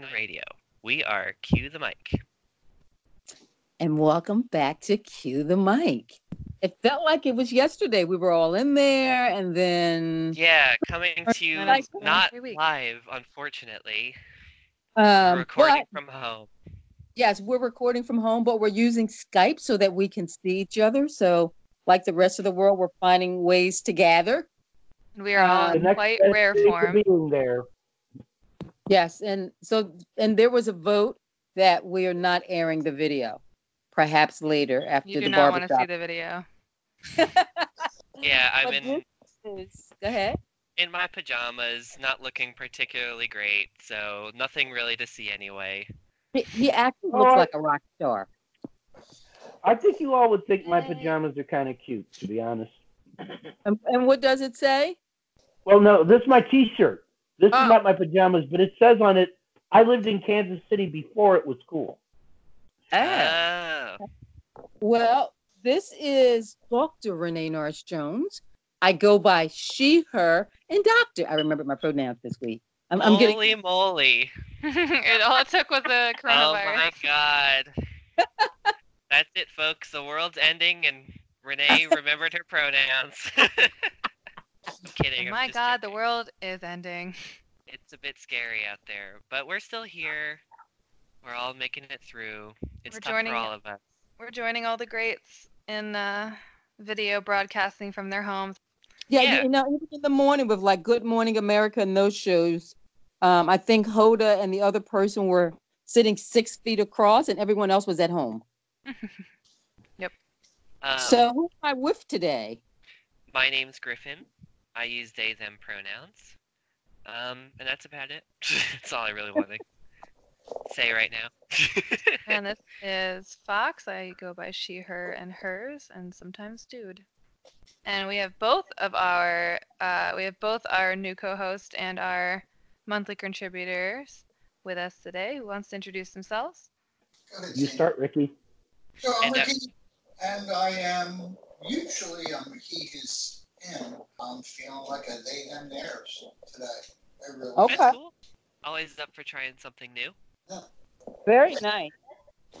Pronoun Radio. We are Cue the Mic. And welcome back to Cue the Mic. It felt like it was yesterday. We were all in there, and then Yeah, coming to you not live, unfortunately. um, We're recording but from home. yes, we're recording from home, but we're using Skype so that we can see each other. So, like the rest of the world, we're finding ways to gather. We are on quite rare for form. being there. Yes, and so and there was a vote that we are not airing the video. Perhaps later after You do the not want to see the video. Yeah, I'm But in Go ahead. in my pajamas, not looking particularly great, so nothing really to see anyway. He, he actually looks I- like a rock star. I think you all would think my pajamas are kind of cute, to be honest. And, and what does it say? Well, no, this is my T-shirt. This Oh. is not my pajamas, but it says on it, "I lived in Kansas City before it was cool." Ah. Oh, Well, this is Dr. Renee Norris Jones. I go by she, her, and doctor. I remember my pronouns this week. I'm, I'm getting holy moly! it all it took was the coronavirus. Oh my god. That's it, folks. The world's ending, and Renee remembered her pronouns. I'm kidding. Oh I'm my just god, the world is ending. It's a bit scary out there, but we're still here. We're all making it through. It's We're tough joining for all of us. We're joining all the greats in uh, video broadcasting from their homes. yeah, Yeah. you know, even in the morning with like Good Morning America and those shows. Um, I think Hoda and the other person were sitting six feet across, and everyone else was at home. Yep. Um, so who am I with today? my name's Griffin. I use they them pronouns. Um, and that's about it. that's all I really want to say right now. And this is Fox. I go by she, her, and hers, and sometimes dude. And we have both of our uh, we have both our new co-host and our monthly contributors with us today. Who wants to introduce themselves? You start, Ricky. So I'm And, uh, Ricky, and I am usually I'm he, his, him. I'm feeling like a they, them, theirs today. I really Okay. That's cool. Always up for trying something new. Very nice.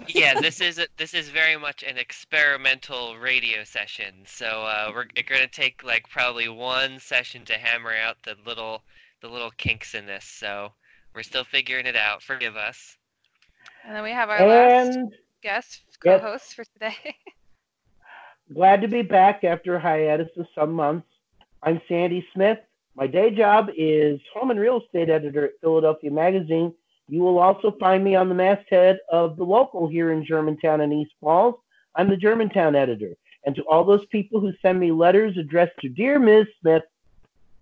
yeah, this is a, this is very much an experimental radio session. So uh, we're going to take like probably one session to hammer out the little the little kinks in this. So we're still figuring it out. Forgive us. And then we have our last guest co-host for today. glad to be back after a hiatus of some months. I'm Sandy Smith. My day job is home and real estate editor at Philadelphia Magazine. You will also find me on the masthead of the local here in Germantown and East Falls. I'm the Germantown editor. And to all those people who send me letters addressed to Dear Ms. Smith,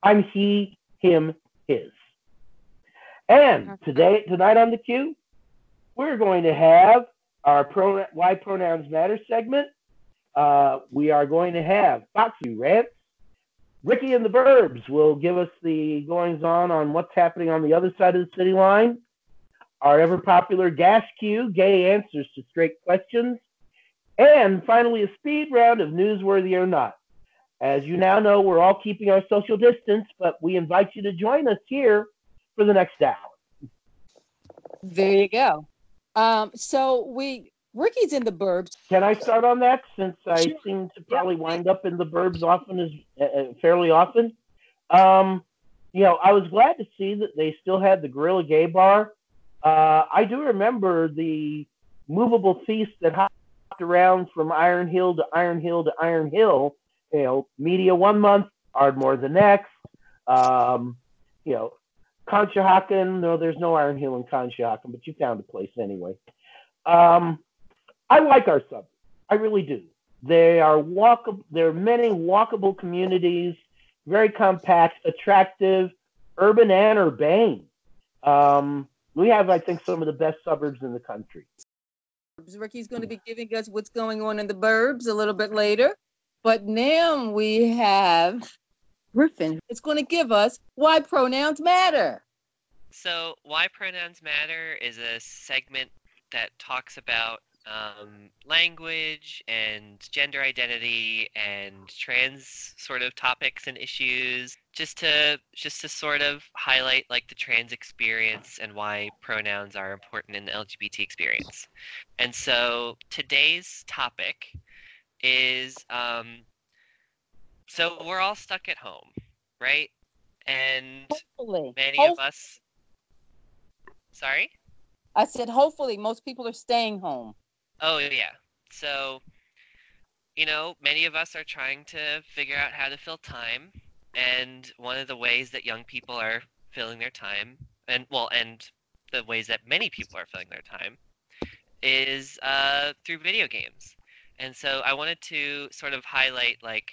I'm he, him, his. And today, tonight on the queue, we're going to have our pronoun, Why Pronouns Matter segment. Uh, we are going to have Foxy Rants. Ricky and the Burbs will give us the goings on on what's happening on the other side of the city line. Our ever popular Gas Q, gay answers to straight questions. And finally, a speed round of newsworthy or not. As you now know, we're all keeping our social distance, but we invite you to join us here for the next hour. There you go. Um, so we Ricky's in the burbs. Can I start on that since I Sure. seem to probably wind up in the burbs often as uh, uh, fairly often? Um, you know, I was glad to see that they still had the Guerrilla Gay Bar. Uh, I do remember the movable feast that hopped around from Iron Hill to Iron Hill to Iron Hill. You know, media one month, Ardmore the next. Um, you know, Conshohocken. No, there's no Iron Hill in Conshohocken, but you found a place anyway. Um, I like our suburbs. I really do. They are walkable. There are many walkable communities, very compact, attractive, urban and urbane. Um, we have, I think, some of the best suburbs in the country. Ricky's going to be giving us what's going on in the burbs a little bit later. But now we have Griffin. It's going to give us why pronouns matter. So, Why Pronouns Matter is a segment that talks about um, language and gender identity and trans sort of topics and issues just to just to sort of highlight like the trans experience and why pronouns are important in the LGBT experience. And so today's topic is um, so we're all stuck at home, right? And Hopefully. many Hope- of us sorry I said, hopefully, most people are staying home. Oh yeah. So you know many of us are trying to figure out how to fill time and one of the ways that young people are filling their time and well and the ways that many people are filling their time is uh, through video games. And so i wanted to sort of highlight like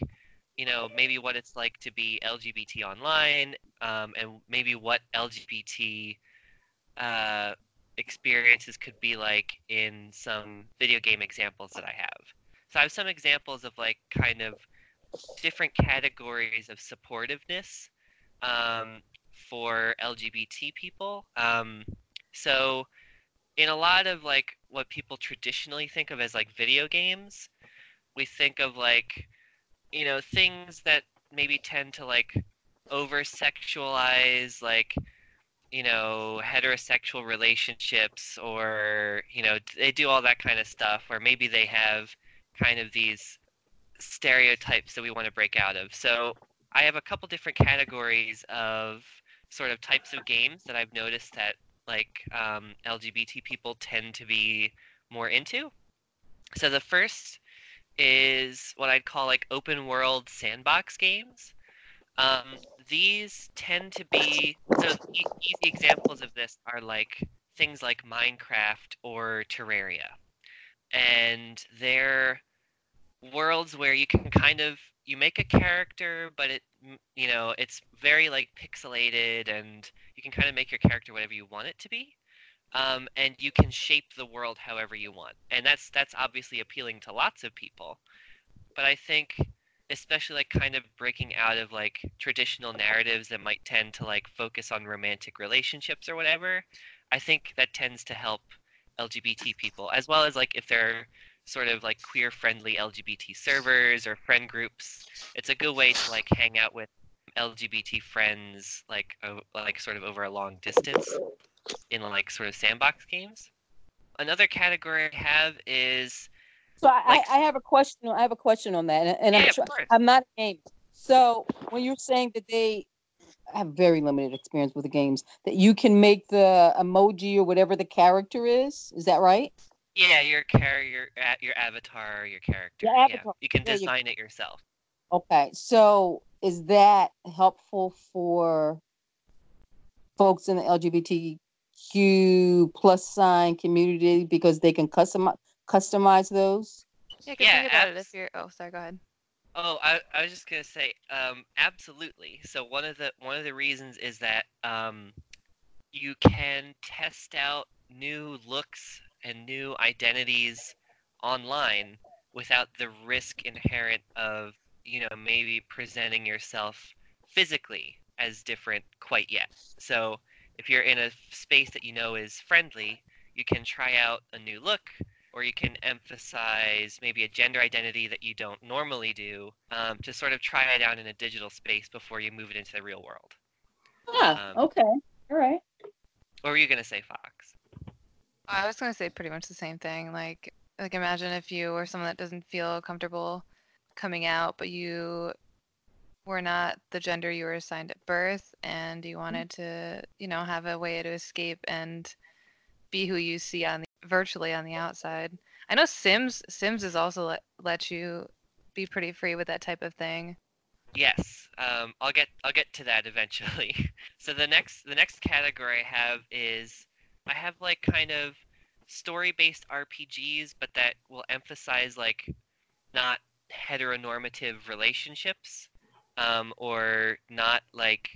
you know maybe what it's like to be lgbt online um, and maybe what lgbt uh, experiences could be like in some video game examples that I have. So I have some examples of like kind of different categories of supportiveness um, for LGBT people. Um, so in a lot of like what people traditionally think of as like video games, we think of like you know things that maybe tend to like over sexualize like you know heterosexual relationships or you know they do all that kind of stuff or maybe they have kind of these stereotypes that we want to break out of. So i have a couple different categories of sort of types of games that i've noticed that like um, lgbt people tend to be more into. So the first is what i'd call like open world sandbox games. Um, these tend to be so easy examples of this are like things like Minecraft or Terraria, and they're worlds where you can kind of you make a character, but it you know it's very like pixelated, and you can kind of make your character whatever you want it to be, um, and you can shape the world however you want, and that's that's obviously appealing to lots of people, but I think especially like kind of breaking out of like traditional narratives that might tend to like focus on romantic relationships or whatever i think that tends to help lgbt people as well as like if they're sort of like queer friendly lgbt servers or friend groups it's a good way to like hang out with lgbt friends like o- like sort of over a long distance in like sort of sandbox games. Another category i have is So I, Like- I, I have a question. I have a question on that, and, and yeah, I'm, try- I'm not a gamer. So when you're saying that they have very limited experience with the games, that you can make the emoji or whatever the character is, is that right? Yeah, your char- your your avatar, your character. Your Yeah, avatar, you can there you go. design it yourself. Okay, so is that helpful for folks in the LGBTQ plus sign community because they can customize customize those? Yeah, 'cause Yeah, think about it if you're. Oh, sorry. Go ahead. Oh, I, I was just gonna say, um, absolutely. So one of the one of the reasons is that um, you can test out new looks and new identities online without the risk inherent of you know maybe presenting yourself physically as different quite yet. So if you're in a space that you know is friendly, you can try out a new look or you can emphasize maybe a gender identity that you don't normally do um, to sort of try it out in a digital space before you move it into the real world. Ah, Um, okay, all right. Or were you going to say Fox? I was gonna say pretty much the same thing. Like, like imagine if you were someone that doesn't feel comfortable coming out, but you were not the gender you were assigned at birth, and you wanted to, you know, have a way to escape and be who you see on the virtually on the outside. I know Sims Sims is also let let you be pretty free with that type of thing. Yes, um, I'll get I'll get to that eventually. so the next the next category I have is I have like kind of story-based RPGs, but that will emphasize like not heteronormative relationships, um, or not like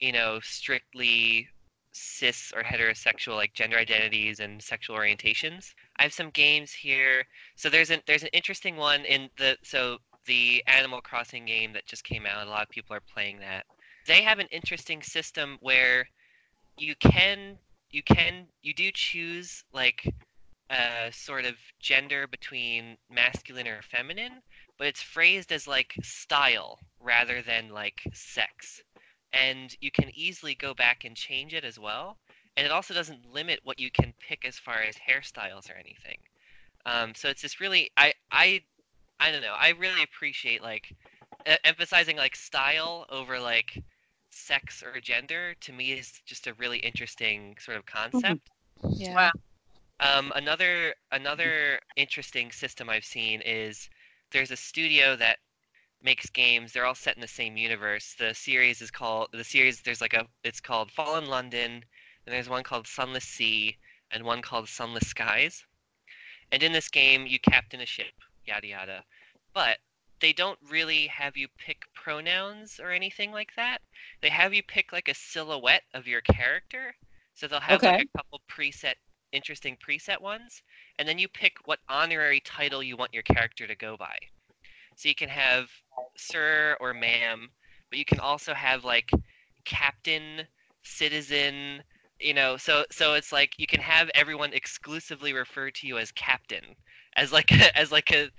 you know strictly cis or heterosexual like gender identities and sexual orientations. I have some games here. So there's an there's an interesting one in the so the Animal Crossing game that just came out. A lot of people are playing that. They have an interesting system where you can you can you do choose like a sort of gender between masculine or feminine, but it's phrased as like style rather than like sex. And you can easily go back and change it as well. And it also doesn't limit what you can pick as far as hairstyles or anything. Um, so it's just really I I I don't know. I really appreciate like e- emphasizing like style over like sex or gender to me is just a really interesting sort of concept. Yeah. Wow. Um, another another interesting system I've seen is there's a studio that makes games. They're all set in the same universe. The series is called the series. There's like a it's called Fallen London, and there's one called Sunless Sea, and one called Sunless Skies. And in this game, you captain a ship, yada yada. But they don't really have you pick pronouns or anything like that. They have you pick like a silhouette of your character. So they'll have like a couple preset interesting preset ones, and then you pick what honorary title you want your character to go by. So you can have sir or ma'am, but you can also have like captain, citizen, you know, so so it's like you can have everyone exclusively refer to you as captain as like a, as like a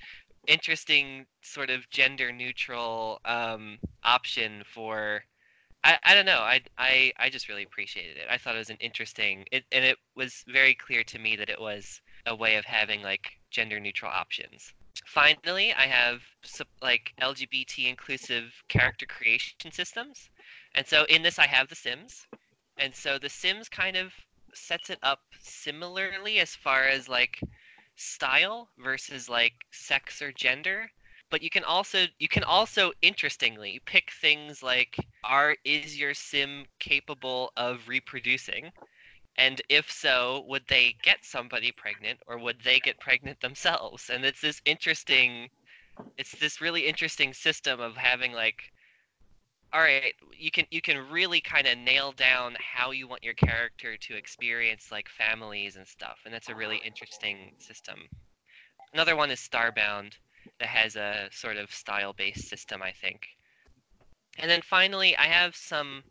interesting sort of gender neutral um option for I, I don't know. I, I I just really appreciated it. I thought it was an interesting it, and it was very clear to me that it was a way of having like gender neutral options. Finally, I have like LGBT inclusive character creation systems. And so in this I have the Sims. And so the Sims kind of sets it up similarly as far as like style versus like sex or gender but you can also you can also interestingly pick things like are is your sim capable of reproducing and if so would they get somebody pregnant or would they get pregnant themselves? And it's this interesting it's this really interesting system of having like all right you can you can really kind of nail down how you want your character to experience like families and stuff. And that's a really interesting system. Another one is starbound that has a sort of style based system i think. And then finally i have some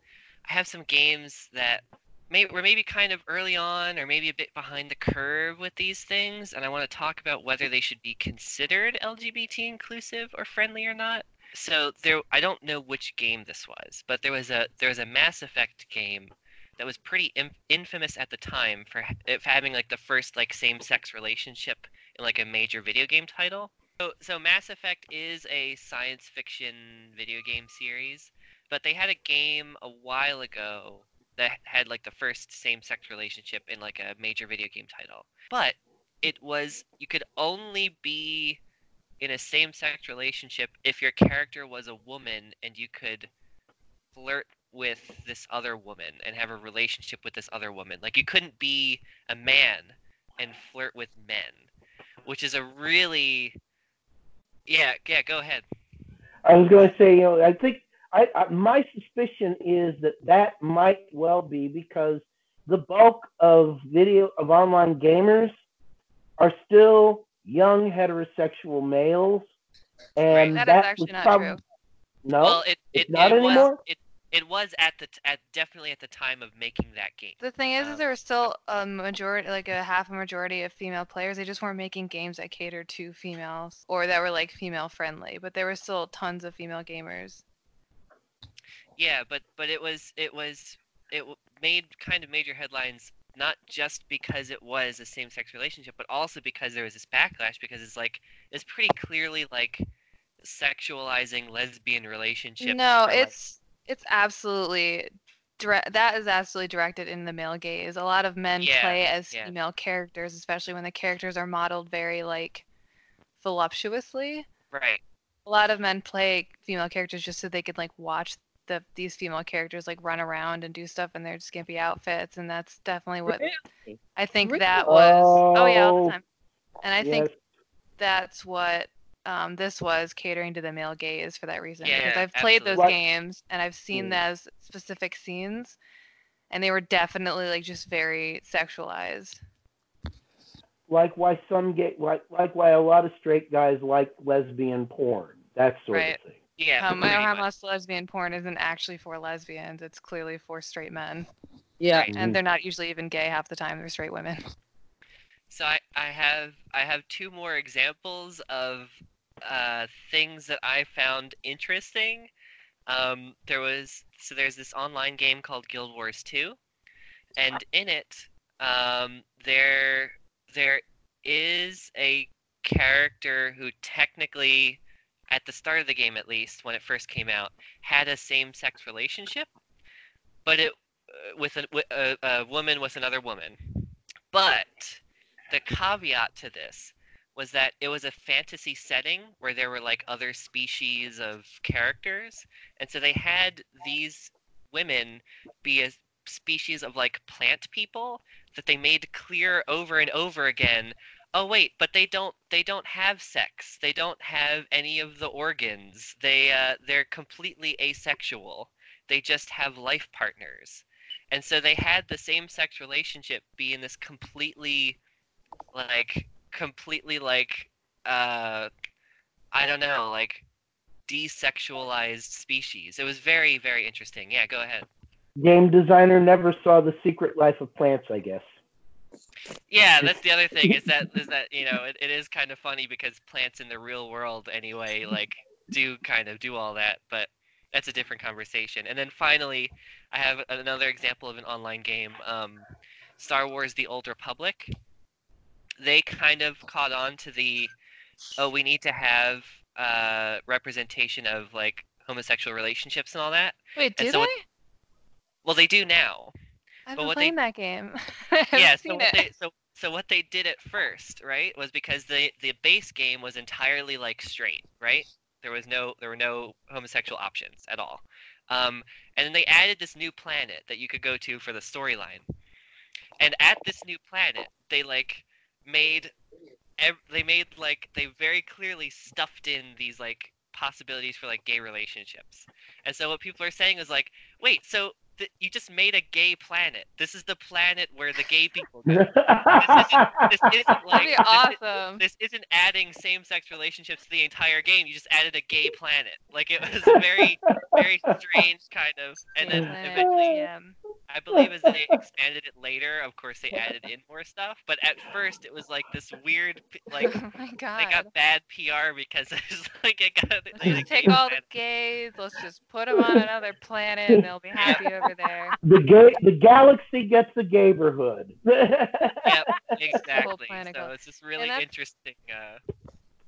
i have some games that may, were maybe kind of early on or maybe a bit behind the curve with these things and i want to talk about whether they should be considered lgbt inclusive or friendly or not. So there i don't know which game this was but there was a there was a mass effect game that was pretty Im- infamous at the time for it having like the first like same sex relationship in like a major video game title. So, so Mass Effect is a science fiction video game series, but they had a game a while ago that had like the first same-sex relationship in like a major video game title. But it was you could only be in a same-sex relationship if your character was a woman and you could flirt with this other woman and have a relationship with this other woman. Like you couldn't be a man and flirt with men, which is a really yeah, yeah, go ahead. I was going to say, you know, I think I, I my suspicion is that that might well be because the bulk of video of online gamers are still young heterosexual males, and That is that actually not prob- true. No, well, it it's not it anymore? was it it was at the t- at definitely at the time of making that game. The thing is, Um, is there was still a majority, like a half a majority of female players. They just weren't making games that catered to females or that were like female friendly. But there were still tons of female gamers. Yeah, but but it was it was it made kind of major headlines not just because it was a same-sex relationship, but also because there was this backlash because it's like it's pretty clearly like sexualizing lesbian relationships. No, for, like- it's it's absolutely dire- that is absolutely directed in the male gaze. A lot of men Yeah, play as yeah. female characters, especially when the characters are modeled very like voluptuously. right. A lot of men play female characters just so they could like watch the these female characters like run around and do stuff in their skimpy outfits, and that's definitely what Really? I think Really? that was. Oh, yeah, all Oh, the time. And I think that's what um, this was catering to the male gaze for that reason. because Yeah, I've played those absolutely. games and I've seen Mm. those specific scenes, and they were definitely like just very sexualized. like why some gay, like like why a lot of straight guys like lesbian porn, that sort Right. of thing. Yeah, Um, pretty how much. much lesbian porn isn't actually for lesbians; it's clearly for straight men, Yeah. Right. and they're not usually even gay half the time. They're straight women. so I, I have I have two more examples of uh, things that I found interesting. Um, there was so there's this online game called Guild Wars 2, and in it, um, there there is a character who technically, at the start of the game at least, when it first came out, had a same-sex relationship, but it uh, with with a, a woman with another woman. But the caveat to this was that it was a fantasy setting where there were like other species of characters, and so they had these women be a species of like plant people that they made clear over and over again oh wait but they don't they don't have sex. They don't have any of the organs. They uh, they're completely asexual. They just have life partners. And so they had the same sex relationship be in this completely like completely like uh i don't know like desexualized species. It was very very interesting. Yeah go ahead. Game designer never saw the secret life of plants, I guess. Yeah, that's the other thing is that is that you know it, it is kind of funny because plants in the real world anyway like do kind of do all that, but that's a different conversation. And then finally, I have another example of an online game, um, Star Wars: The Old Republic. They kind of caught on to the oh we need to have uh, representation of like homosexual relationships and all that. Wait, do And so they? what- Well, they do now. I've but been what they- that game. Yeah so what, they, so so what they did at first right was because the the base game was entirely like straight right? There was no there were no homosexual options at all. Um, and then they added this new planet that you could go to for the storyline. And at this new planet they like made ev- they made like they very clearly stuffed in these like possibilities for like gay relationships. And so what people are saying is like wait so th- you just made a gay planet this is the planet where the gay people go this isn't That'd like be this, awesome. this isn't adding same-sex relationships to the entire game. You just added a gay planet. Like it was very, very strange kind of. And then eventually, GM. I believe as they expanded it later, of course they added in more stuff. But at first, it was like this weird, like oh my god. they got bad PR because it was like it got. Let's they just take gay all the gays. Let's just put them on another planet, and they'll be happy over there. the ga- the galaxy gets the neighborhood. Yep, exactly. So go- it's just really interesting. Uh,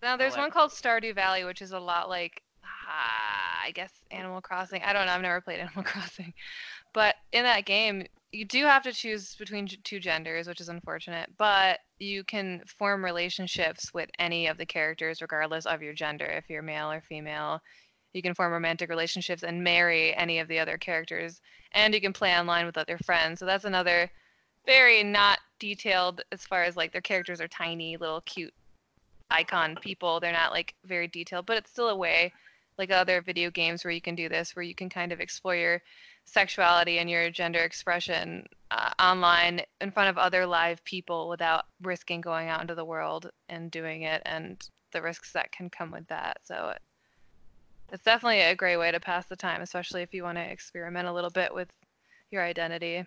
Now, there's one called Stardew Valley, which is a lot like, ah, I guess Animal Crossing. I don't know. I've never played Animal Crossing, but in that game, you do have to choose between two genders, which is unfortunate. But you can form relationships with any of the characters, regardless of your gender. If you're male or female, you can form romantic relationships and marry any of the other characters, and you can play online with other friends. So that's another very not detailed as far as like their characters are tiny, little cute icon people. They're not like very detailed, but it's still a way, like other video games, where you can do this, where you can kind of explore your sexuality and your gender expression uh, online in front of other live people without risking going out into the world and doing it and the risks that can come with that. So it's definitely a great way to pass the time, especially if you want to experiment a little bit with your identity.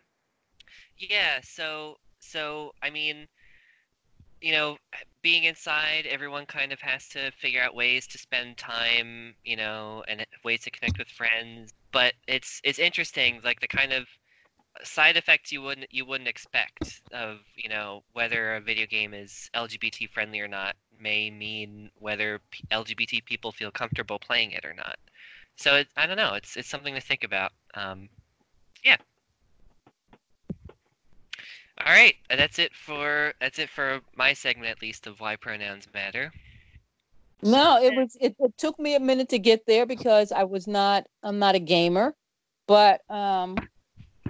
Yeah, so so I mean, you know, being inside, everyone kind of has to figure out ways to spend time, you know, and ways to connect with friends. But it's it's interesting, like the kind of side effects you wouldn't you wouldn't expect of, you know, whether a video game is LGBT friendly or not may mean whether p- LGBT people feel comfortable playing it or not. So it, I don't know. It's it's something to think about. Um, yeah. All right, that's it for that's it for my segment at least of why pronouns matter. No, it was it, it took me a minute to get there because I was not I'm not a gamer, but um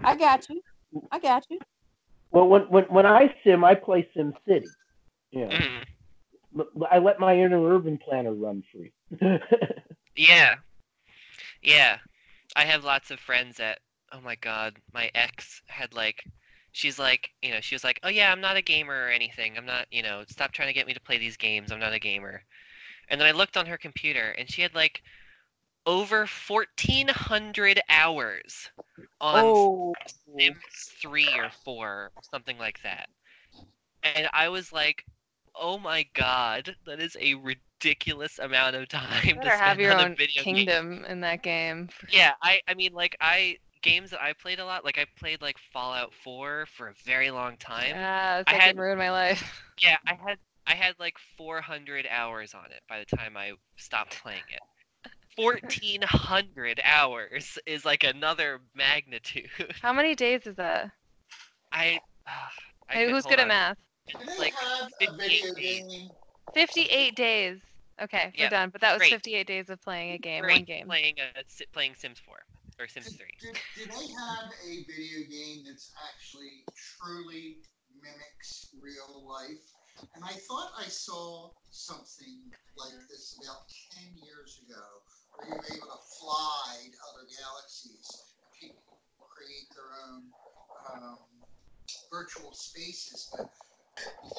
I got you. I got you. well, when, when when I sim, I play Sim City. Yeah. L- I let my inner urban planner run free. Yeah, yeah. I have lots of friends that. Oh my god, my ex had like, she's like, you know, she was like, oh yeah, I'm not a gamer or anything. I'm not, you know, stop trying to get me to play these games. I'm not a gamer. And then I looked on her computer, and she had like over 1,400 hours on Oh, 3 or 4, something like that. and I was like, "Oh my god, that is a ridiculous amount of time You to better have spend your on a own video game." kingdom in that game. Yeah, I I mean like I games that I played a lot, like I played like Fallout 4 for a very long time. Yeah, I had- ruined my life. Yeah, I had I had like 400 hours on it by the time I stopped playing it. 1400 hours is like another magnitude. How many days is that? I, I Hey, who's good at math? Like 58 days. 58 days. Okay, we're done. But that was great. 58 days of playing a game, Great, one game. Playing a, playing Sims 4 or Sims 3. Do, do they have a video game that's actually truly mimics real life? And I thought I saw something like this about 10 years ago where you were able to fly to other galaxies. People create their own um, virtual spaces. But,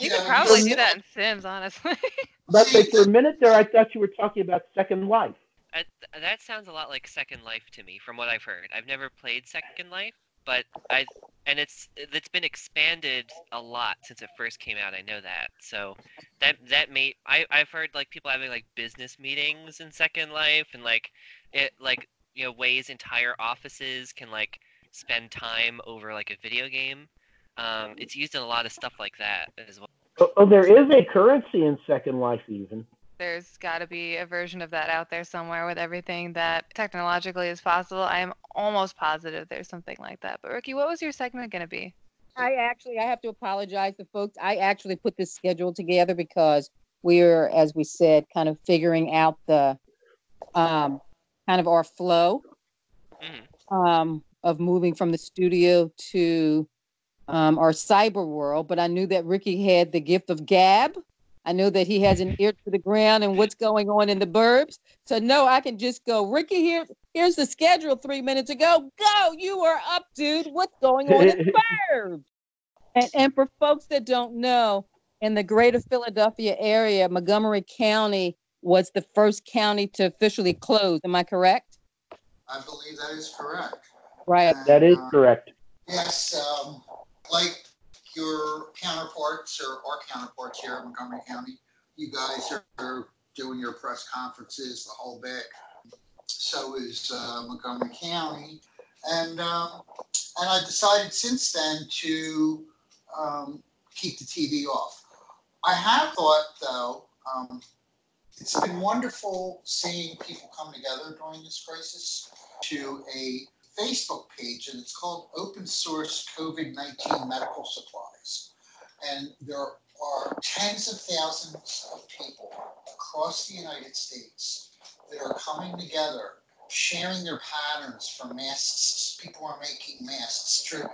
You know, could probably do that in Sims, honestly. But like, for a minute there, I thought you were talking about Second Life. That sounds a lot like Second Life to me, from what I've heard. I've never played Second Life, but I and it's it's been expanded a lot since it first came out. I know that, so that that may I I've heard like people having like business meetings in Second Life and like it like you know ways entire offices can like spend time over like a video game. Um, it's used in a lot of stuff like that as well. Oh, oh, there is a currency in Second Life, even. There's got to be a version of that out there somewhere with everything that technologically is possible. I am almost positive there's something like that. But Ricky, what was your segment going to be? I actually, I have to apologize to folks. I actually put this schedule together because we're, as we said, kind of figuring out the, um, kind of our flow, Mhm. um, of moving from the studio to, um, our cyber world. But I knew that Ricky had the gift of gab. I know that he has an ear to the ground and what's going on in the burbs. So no, I can just go, Ricky, here, here's the schedule three minutes ago. Go, you are up, dude. What's going on in the burbs? And, and for folks that don't know, in the greater Philadelphia area, Montgomery County was the first county to officially close. Am I correct? I believe that is correct. Right. That is Uh, correct. Yes, um, like your counterparts or our counterparts here in Montgomery County, you guys are doing your press conferences, the whole bit. So is uh, Montgomery County. And, um, and I decided since then to um, keep the TV off. I have thought, though, um, it's been wonderful seeing people come together during this crisis to a Facebook page, and it's called Open Source COVID 19 Medical Supplies. And there are tens of thousands of people across the United States that are coming together, sharing their patterns for masks. People are making masks. True.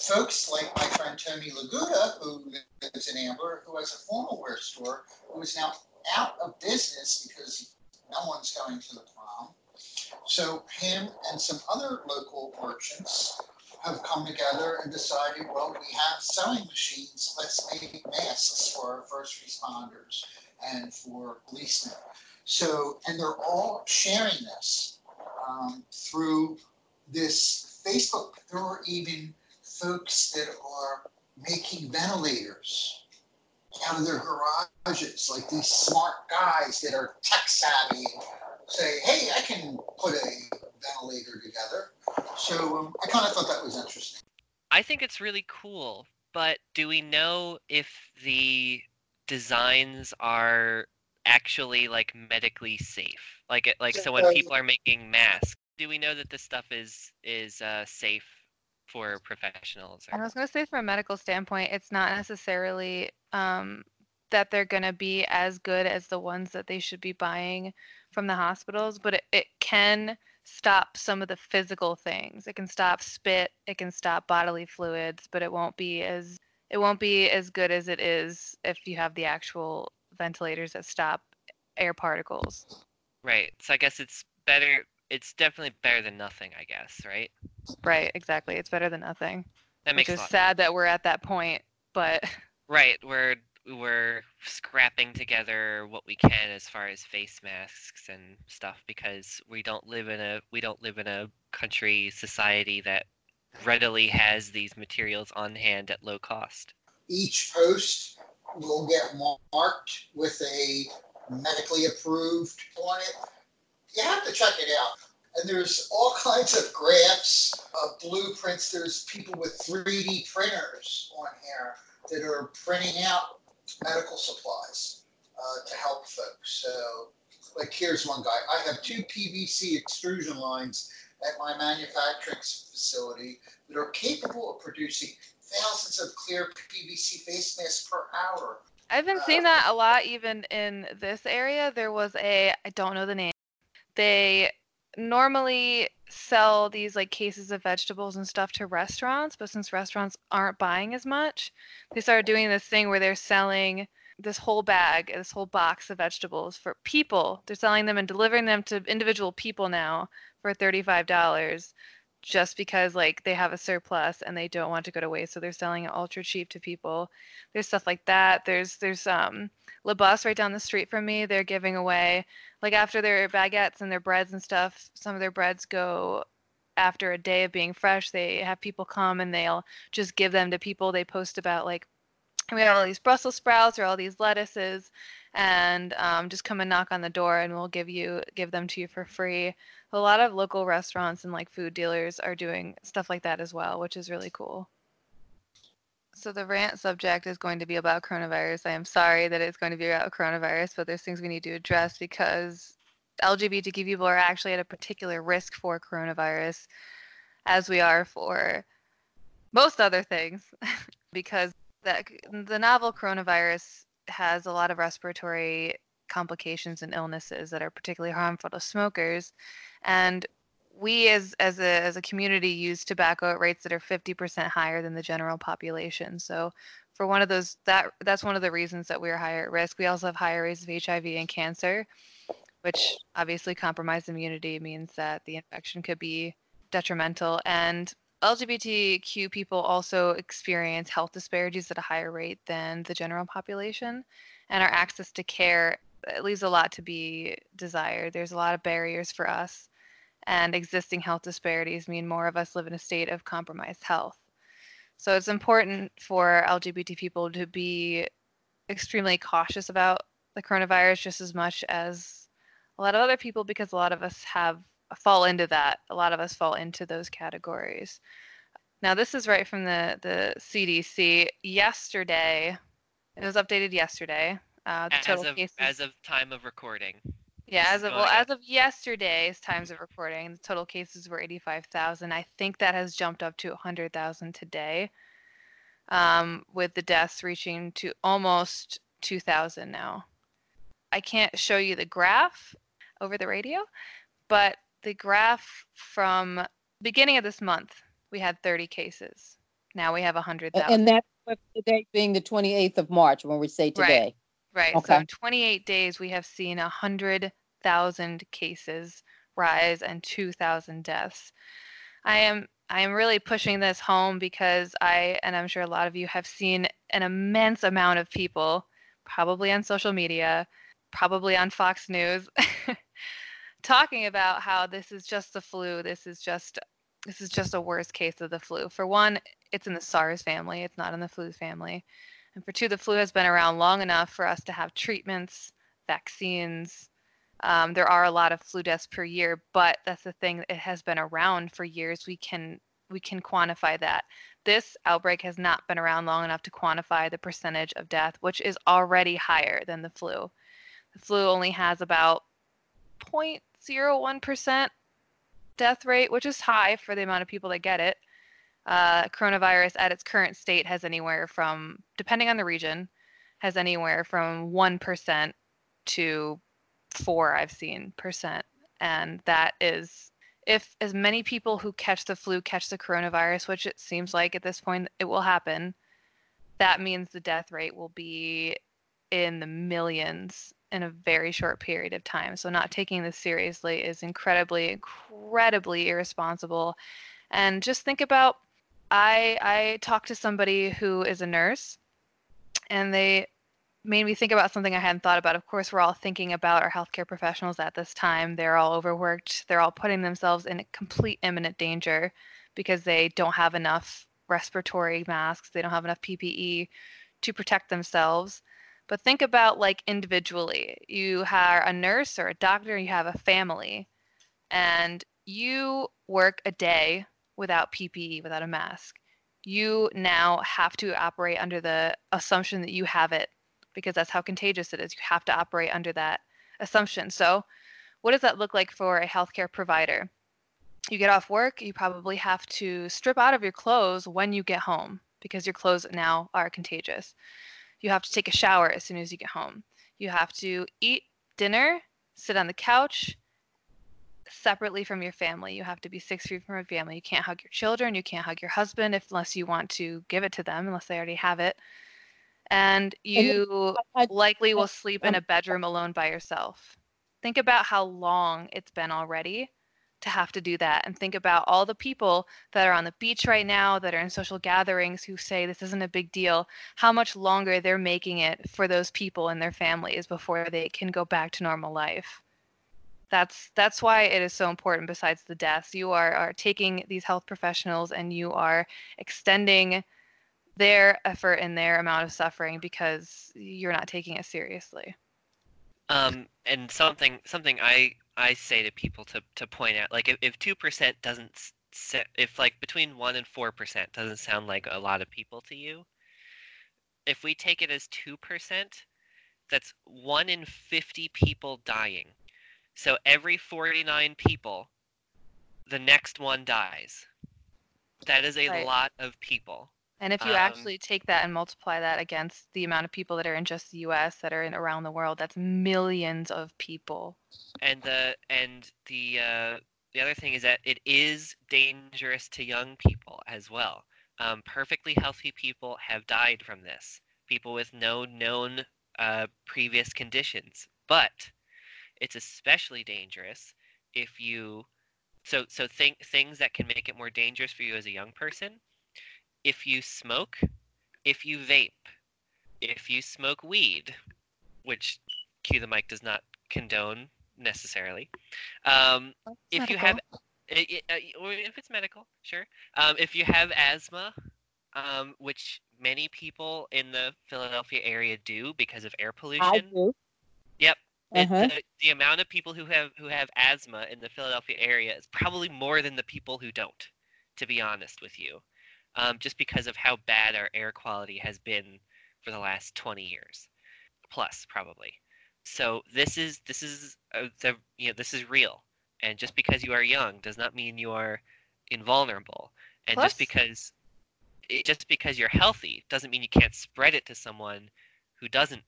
Folks like my friend Tony Laguda, who lives in Ambler, who has a formal wear store, who is now out of business because no one's going to the prom. So him and some other local merchants have come together and decided, well, we have sewing machines, let's make masks for our first responders and for policemen. So, and they're all sharing this um, through this Facebook. There are even folks that are making ventilators out of their garages, like these smart guys that are tech savvy say, hey, I can put a ventilator together. So um, I kind of thought that was interesting. I think it's really cool, but do we know if the designs are actually like medically safe? Like like so when Uh, people are making masks, do we know that this stuff is is uh, safe for professionals? I was going to say, from a medical standpoint, it's not necessarily um, that they're going to be as good as the ones that they should be buying from the hospitals, but it, it can stop some of the physical things. It can stop spit, it can stop bodily fluids, but it won't be as it won't be as good as it is if you have the actual ventilators that stop air particles. Right. So I guess it's better. It's definitely better than nothing. I guess. Right. Right, exactly. It's better than nothing. That makes a is sad that we're at that point, but Right. We're we're scrapping together what we can as far as face masks and stuff because we don't live in a we don't live in a country society that readily has these materials on hand at low cost. each post will get marked with a medically approved on it. You have to check it out. And there's all kinds of graphs, of blueprints. There's people with 3D printers on here that are printing out medical supplies uh, to help folks. So, like, here's one guy. I have two PVC extrusion lines at my manufacturing facility that are capable of producing thousands of clear PVC face masks per hour. I've been seeing that a lot even in this area. There was a I don't know the name. They normally sell these like cases of vegetables and stuff to restaurants, but since restaurants aren't buying as much, they started doing this thing where they're selling this whole bag, this whole box of vegetables for people. They're selling them and delivering them to individual people now for $35 just because like they have a surplus and they don't want to go to waste so they're selling it ultra cheap to people. There's stuff like that. There's there's um Le Bus right down the street from me they're giving away like after their baguettes and their breads and stuff some of their breads go after a day of being fresh they have people come and they'll just give them to people. They post about like we have all these Brussels sprouts or all these lettuces, and um, just come and knock on the door, and we'll give you give them to you for free. A lot of local restaurants and like food dealers are doing stuff like that as well, which is really cool. So the rant subject is going to be about coronavirus. I am sorry that it's going to be about coronavirus, but there's things we need to address because LGBTQ people are actually at a particular risk for coronavirus, as we are for most other things, because that the novel coronavirus has a lot of respiratory complications and illnesses that are particularly harmful to smokers. And we as as a as a community use tobacco at rates that are 50% higher than the general population. So for one of those that that's one of the reasons that we're higher at risk. We also have higher rates of hiv and cancer which obviously compromised immunity means that the infection could be detrimental. And LGBTQ people also experience health disparities at a higher rate than the general population, and our access to care leaves a lot to be desired. There's a lot of barriers for us, and existing health disparities mean more of us live in a state of compromised health. So it's important for LGBT people to be extremely cautious about the coronavirus just as much as a lot of other people because a lot of us have fall into that. A lot of us fall into those categories. Now, this is right from the, the CDC. Yesterday, it was updated yesterday. Uh, the total as of, cases, as of time of recording. Yeah, as of well, as of yesterday's times of recording, the total cases were 85,000. I think that has jumped up to 100,000 today, um, with the deaths reaching to almost 2,000 now. I can't show you the graph over the radio, but the graph from beginning of this month, we had 30 cases. Now we have 100,000. And that's the date being the 28th of March when we say today. Right. right. Okay. So in 28 days, we have seen 100,000 cases rise and 2,000 deaths. I am I am really pushing this home because I and I'm sure a lot of you have seen an immense amount of people, probably on social media, probably on Fox News, talking about how this is just the flu. This is just this is just a worst case of the flu. For one, it's in the SARS family. It's not in the flu family. And for two, the flu has been around long enough for us to have treatments, vaccines. Um, there are a lot of flu deaths per year, but that's the thing. It has been around for years. We can we can quantify that. This outbreak has not been around long enough to quantify the percentage of death, which is already higher than the flu. The flu only has about 0.01% death rate, which is high for the amount of people that get it. Uh, coronavirus at its current state has anywhere from, depending on the region, has anywhere from 1% to 4 I've seen percent. And that is if as many people who catch the flu catch the coronavirus, which it seems like at this point it will happen, that means the death rate will be in the millions in a very short period of time. So not taking this seriously is incredibly, incredibly irresponsible. And just think about I I talked to somebody who is a nurse and they made me think about something I hadn't thought about. Of course, we're all thinking about our healthcare professionals at this time. They're all overworked. They're all putting themselves in complete imminent danger because they don't have enough respiratory masks, they don't have enough PPE to protect themselves. But think about like individually. You are a nurse or a doctor, you have a family, and you work a day without PPE, without a mask. You now have to operate under the assumption that you have it because that's how contagious it is. You have to operate under that assumption. So, what does that look like for a healthcare provider? You get off work, you probably have to strip out of your clothes when you get home because your clothes now are contagious. You have to take a shower as soon as you get home. You have to eat dinner, sit on the couch separately from your family. You have to be six feet from your family. You can't hug your children. You can't hug your husband if, unless you want to give it to them, unless they already have it. And you I- likely will sleep in a bedroom alone by yourself. Think about how long it's been already to have to do that. And think about all the people that are on the beach right now, that are in social gatherings who say this isn't a big deal, how much longer they're making it for those people and their families before they can go back to normal life. That's that's why it is so important besides the deaths. You are, are taking these health professionals and you are extending their effort and their amount of suffering because you're not taking it seriously. Um, and something something I I say to people to to point out, like if two percent doesn't if like between one and four percent doesn't sound like a lot of people to you, if we take it as two percent, that's one in fifty people dying. So every forty nine people, the next one dies. That is a Right. lot of people. And if you Um, actually take that and multiply that against the amount of people that are in just the US that are in around the world, that's millions of people. and the and the uh, the other thing is that it is dangerous to young people as well. Um, perfectly healthy people have died from this. People with no known uh, previous conditions, but it's especially dangerous if you so so think things that can make it more dangerous for you as a young person. If you smoke, if you vape, if you smoke weed, which Cue the Mic does not condone necessarily. Um, if you have, uh, or if it's medical, sure. Um, if you have asthma, um, which many people in the Philadelphia area do because of air pollution. I do. Yep. Uh-huh. the, the amount of people who have who have asthma in the Philadelphia area is probably more than the people who don't, to be honest with you, um, just because of how bad our air quality has been for the last 20 years, plus probably. So this is this is uh, the you know this is real, and just because you are young does not mean you are invulnerable, and Plus- just because it, just because you're healthy doesn't mean you can't spread it to someone who doesn't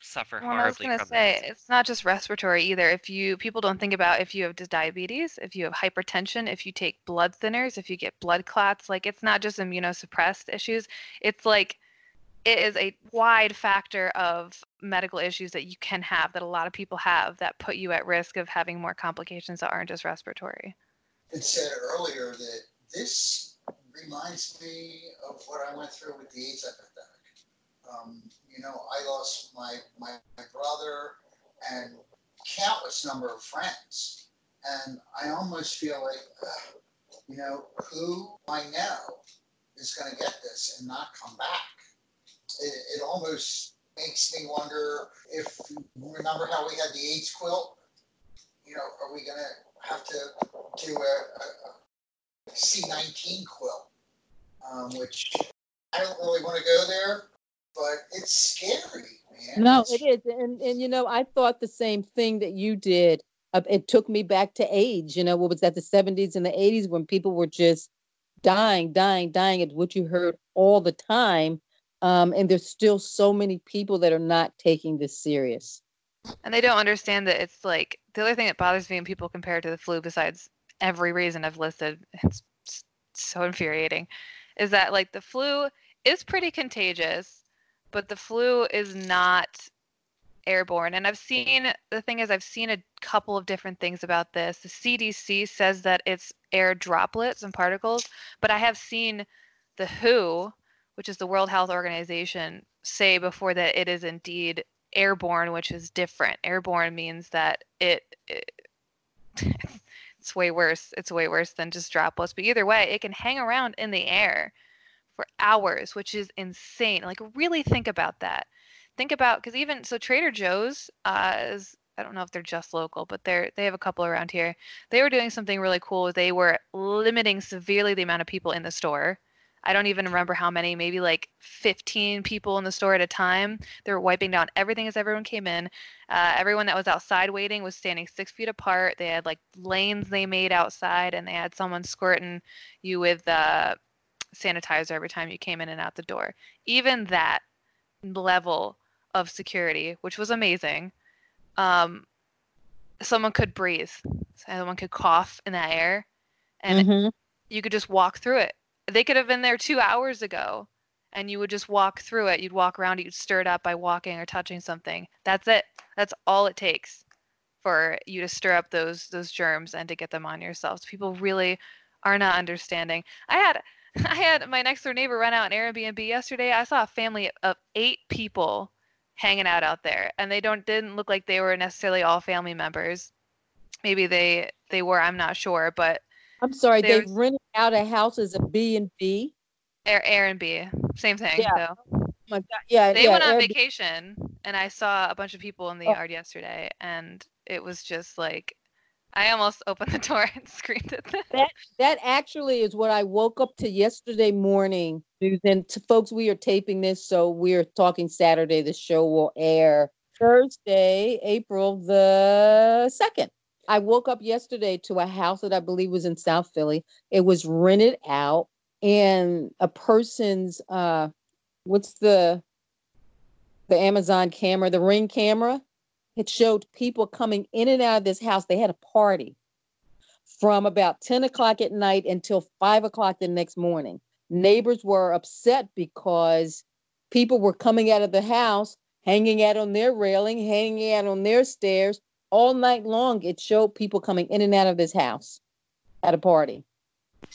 suffer Well, I was gonna say this. it's not just respiratory either. If you people don't think about if you have diabetes, if you have hypertension, if you take blood thinners, if you get blood clots, like it's not just immunosuppressed issues. It's like it is a wide factor of medical issues that you can have that a lot of people have that put you at risk of having more complications that aren't just respiratory. It said earlier that this reminds me of what I went through with the AIDS epidemic. Um, you know, I lost my, my, my brother and countless number of friends. And I almost feel like, ugh, you know, who I know is going to get this and not come back. It, it almost makes me wonder if, remember how we had the AIDS quilt? You know, are we going to have to do a, a C19 quilt, um, which I don't really want to go there, but it's scary, man. No, It's- it is, and and you know, I thought the same thing that you did. It took me back to age. You know, what was that? The seventies and the eighties when people were just dying, dying, dying. It's what you heard all the time. Um, and there's still so many people that are not taking this serious. And they don't understand that it's like the other thing that bothers me when people compare it to the flu, besides every reason I've listed, it's so infuriating, is that like the flu is pretty contagious, but the flu is not airborne. And I've seen the thing is, I've seen a couple of different things about this. The CDC says that it's air droplets and particles, but I have seen the WHO, which is the World Health Organization, say before that it is indeed airborne, which is different. Airborne means that it, it it's way worse. It's way worse than just droplets. But either way, it can hang around in the air for hours, which is insane. Like, really think about that. Think about because even so, Trader Joe's uh, is I don't know if they're just local, but they're they have a couple around here. They were doing something really cool. They were limiting severely the amount of people in the store. I don't even remember how many, maybe like 15 people in the store at a time. They were wiping down everything as everyone came in. Uh, everyone that was outside waiting was standing six feet apart. They had like lanes they made outside, and they had someone squirting you with uh, sanitizer every time you came in and out the door. Even that level of security, which was amazing, um, someone could breathe. Someone could cough in that air, and Mhm. you could just walk through it. They could have been there two hours ago, and you would just walk through it. You'd walk around, you'd stir it up by walking or touching something. That's it. That's all it takes for you to stir up those those germs and to get them on yourselves. People really are not understanding. I had I had my next door neighbor rent out an Airbnb yesterday. I saw a family of eight people hanging out out there, and they don't didn't look like they were necessarily all family members. Maybe they they were. I'm not sure, but I'm sorry, they There's- rented out a house as a B and B. Air Airbnb, same thing. Yeah. though. Oh my God, yeah, They yeah, went on Airbnb. vacation, and I saw a bunch of people in the Oh. yard yesterday, and it was just like, I almost opened the door and screamed at them. That actually is what I woke up to yesterday morning. And folks, we are taping this, so we're talking Saturday. The show will air Thursday, April the 2nd. I woke up yesterday to a house that I believe was in South Philly. It was rented out, and a person's uh what's the the Amazon camera, the ring camera? It showed people coming in and out of this house. They had a party from about 10 o'clock at night until 5 o'clock the next morning. Neighbors were upset because people were coming out of the house, hanging out on their railing, hanging out on their stairs all night long. It showed people coming in and out of this house at a party.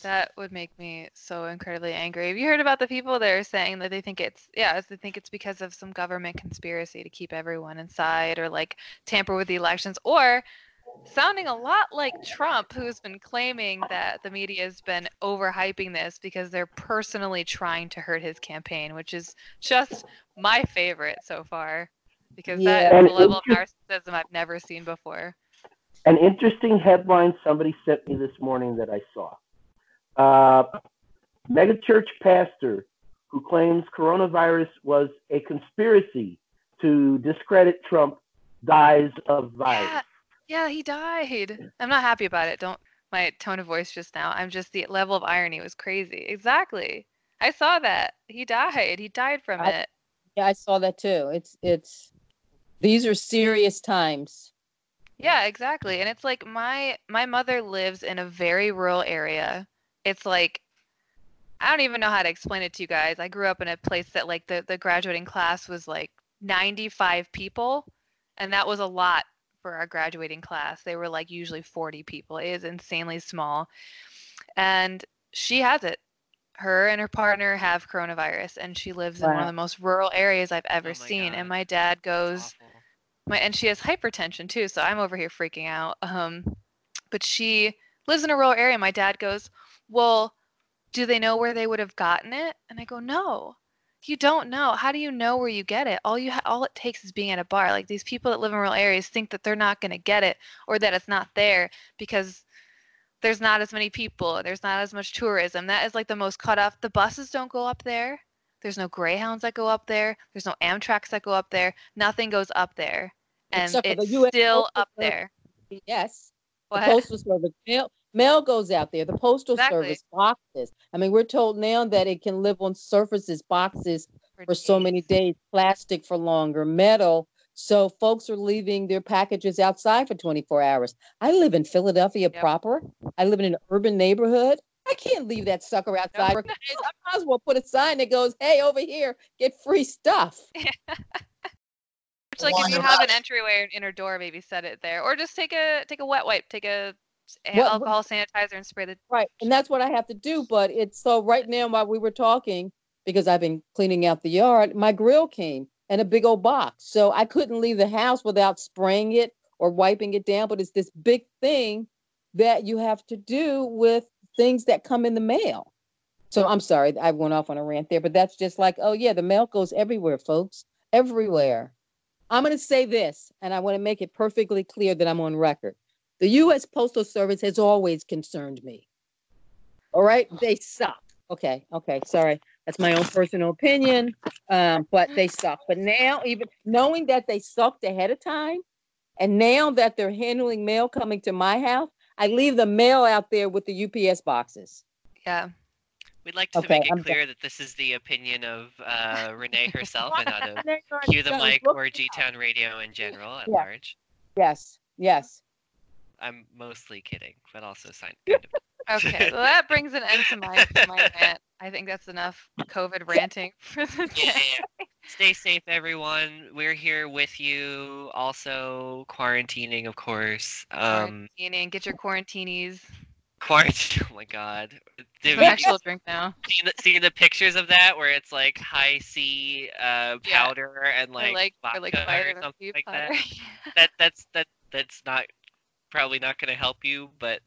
That would make me so incredibly angry. Have you heard about the people that are saying that they think it's yeah, they think it's because of some government conspiracy to keep everyone inside or like tamper with the elections or sounding a lot like Trump who's been claiming that the media has been overhyping this because they're personally trying to hurt his campaign, which is just my favorite so far because that Yeah. is a level of narcissism I've never seen before. An interesting headline somebody sent me this morning that I saw. Uh, megachurch pastor who claims coronavirus was a conspiracy to discredit Trump dies of virus. Yeah, yeah, he died. I'm not happy about it. Don't my tone of voice just now. I'm just the level of irony was crazy. Exactly. I saw that. He died. He died from I- it. Yeah, I saw that too. It's it's these are serious times. Yeah, exactly. And it's like my my mother lives in a very rural area. It's like I don't even know how to explain it to you guys. I grew up in a place that like the the graduating class was like 95 people, and that was a lot for our graduating class. They were like usually 40 people. It is insanely small. And she has it. Her and her partner have coronavirus and she lives in one of the most rural areas I've ever my seen. God. And my dad goes my and she has hypertension too so i'm over here freaking out um but she lives in a rural area my dad goes well do they know where they would have gotten it? And i go no. You don't know. How do you know where you get it? All you ha- all it takes is being at a bar. Like these people that live in rural areas think that they're not going to get it or that it's not there because there's not as many people there's not as much tourism. That is like the most cut off the buses don't go up there. There's no greyhounds that go up there. There's no amtraks that go up there. Nothing goes up there. And Except the it's US still up there. Yes. The postal service. Mail mail goes out there. The postal Exactly. service boxes. I mean, we're told now that it can live on surfaces, boxes for so many days, plastic for longer, metal. So folks are leaving their packages outside for 24 hours. I live in Philadelphia Yep. proper. I live in an urban neighborhood. I can't leave that sucker outside. for days. I might as well put a sign that goes, "Hey, over here, get free stuff." Which, like, if you have an entryway or an inner door, maybe set it there, or just take a take a wet wipe, take a s- a- What- alcohol sanitizer and spray the. Right. And that's what I have to do. But it's so right now while we were talking, because I've been cleaning out the yard, my grill came in a big old box. So I couldn't leave the house without spraying it or wiping it down. But it's this big thing that you have to do with things that come in the mail. So I'm sorry, I went off on a rant there, but that's just like, oh yeah, the mail goes everywhere, folks, everywhere. I'm going to say this, and I want to make it perfectly clear that I'm on record. The U.S. Postal Service has always concerned me. All right, they suck. Okay, okay, sorry, that's my own personal opinion, um, but they suck. But now, even knowing that they sucked ahead of time, and now that they're handling mail coming to my house, I leave the mail out there with the UPS boxes. Yeah. We'd like to Okay, make it I'm done. clear that this is the opinion of uh, Renee herself and not of There you are, Cue the. Mic or G Town Radio in general at Yeah. large. Yes, yes. I'm mostly kidding, but also sign kind of. Okay. Well, that brings an end to my my rant. I think that's enough COVID ranting for the day. yeah. Stay safe, everyone. We're here with you. Also quarantining, of course. Um, Quarantining. Get your quarantinis. quarantine. Oh my God. Did we actual drink now. see the, see the pictures of that where it's like high C uh, Yeah. powder and Or like, like, vodka or like fire or something soup like that? powder. that that's that that's not probably not going to help you, but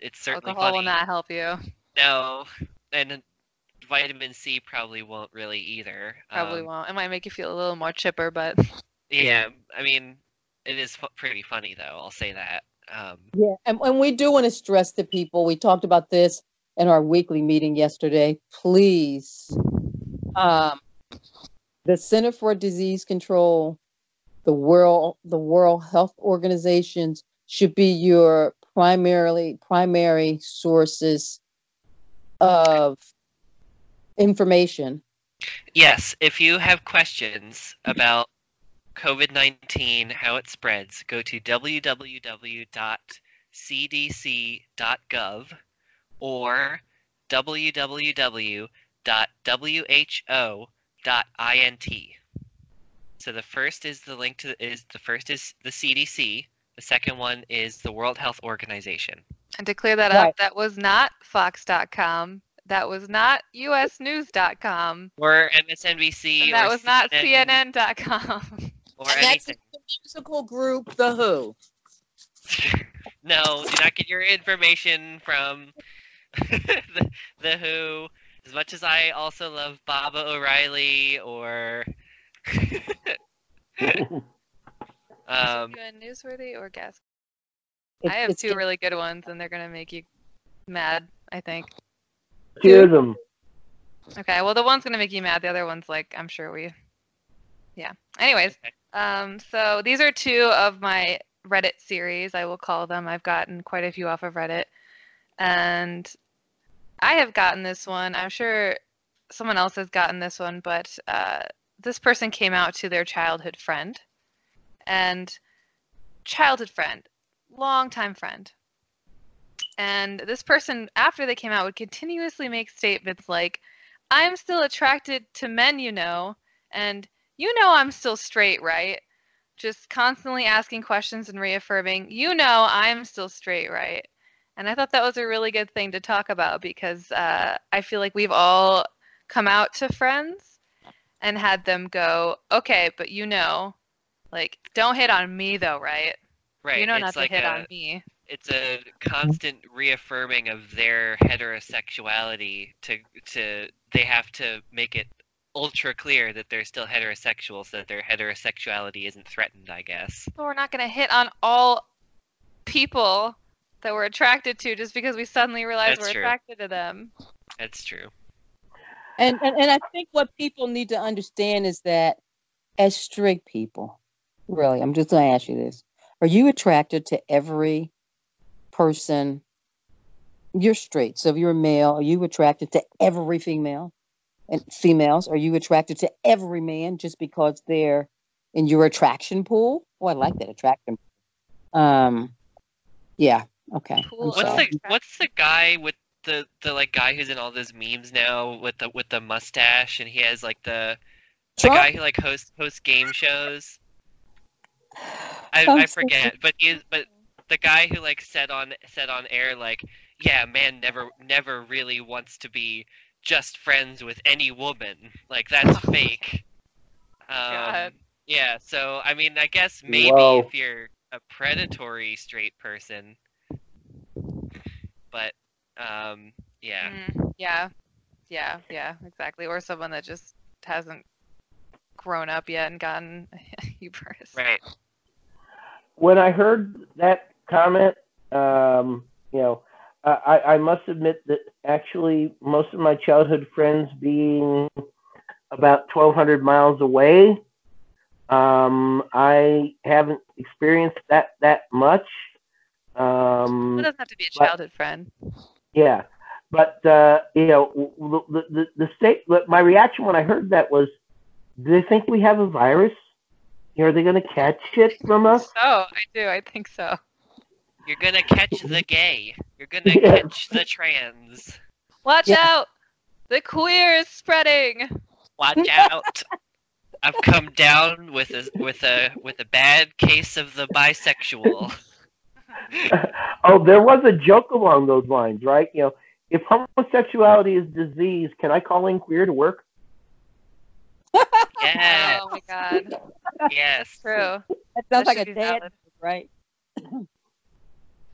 it's certainly Alcohol will not help you. No, and vitamin C probably won't really either. Probably Um, won't. It might make you feel a little more chipper, but Yeah, I mean, it is fu- pretty funny though. I'll say that. Um, Yeah, and, and we do want to stress to people, we talked about this in our weekly meeting yesterday. Please, um, the Center for Disease Control, the World, the World Health Organizations should be your primarily primary sources of information. yes, if you have questions about COVID nineteen, how it spreads, go to www.cdc.gov or www.who.int. So the first is the link to is the first is the CDC. The second one is the World Health Organization. and to clear that Right. up, that was not Fox.com. That was not USNews.com. Or MSNBC. And that or was not CNN.com. Or And that's anything. the musical group, The Who. no, do not get your information from the, the Who. As much as I also love Baba O'Riley or um, UN Newsworthy or Gas? I have two really good ones, and they're gonna make you mad. I think. Cheers them. Okay, well the one's gonna make you mad. The other one's like I'm sure we. Yeah. Anyways, um, so these are two of my Reddit series. I will call them. I've gotten quite a few off of Reddit, and I have gotten this one. I'm sure someone else has gotten this one, but uh, this person came out to their childhood friend, and childhood friend, longtime friend. And this person, after they came out, would continuously make statements like, I'm still attracted to men, you know, and you know I'm still straight, right? Just constantly asking questions and reaffirming, you know I'm still straight, right? And I thought that was a really good thing to talk about because uh, I feel like we've all come out to friends and had them go, okay, but you know, like, don't hit on me though, right? right. you know it's not like to hit a, on me. it's a constant reaffirming of their heterosexuality to to they have to make it ultra clear that they're still heterosexual so that their heterosexuality isn't threatened i guess But we're not going to hit on all people that we're attracted to just because we suddenly realize That's we're true. attracted to them. that's true And, and and I think what people need to understand is that as straight people, really, I'm just going to ask you this: Are you attracted to every person? You're straight, so if you're a male, are you attracted to every female? And females, are you attracted to every man just because they're in your attraction pool? Oh, I like that attraction. Um, yeah, okay. What's the what's the guy with the the like guy who's in all those memes now with the with the mustache and he has like the the guy who like hosts hosts game shows I, I'm I forget, but he is, but the guy who like said on said on air like, yeah, man never never really wants to be just friends with any woman. Like that's fake. Um, yeah, so I mean, I guess maybe Whoa. if you're a predatory straight person, but um, yeah, Mm, yeah. Yeah, yeah, exactly. Or someone that just hasn't grown up yet and gotten hubris. Right. When I heard that comment, um, you know, I, I must admit that actually most of my childhood friends being about 1,200 miles away, um, I haven't experienced that that much. Um, It doesn't have to be a but- childhood friend. yeah, but uh, you know, the, the the state. but My reaction when I heard that was, do they think we have a virus? Are they going to catch it from us? Oh, I do. I think so. You're gonna catch the gay. You're gonna Yeah. catch the trans. Watch Yeah. out! The queer is spreading. Watch out. I've come down with a with a with a bad case of the bisexual. oh, there was a joke along those lines, right? You know, if homosexuality is disease, can I call in queer to work? Yes. Oh my god. Yes. That's True. That sounds That like should a be dad, right?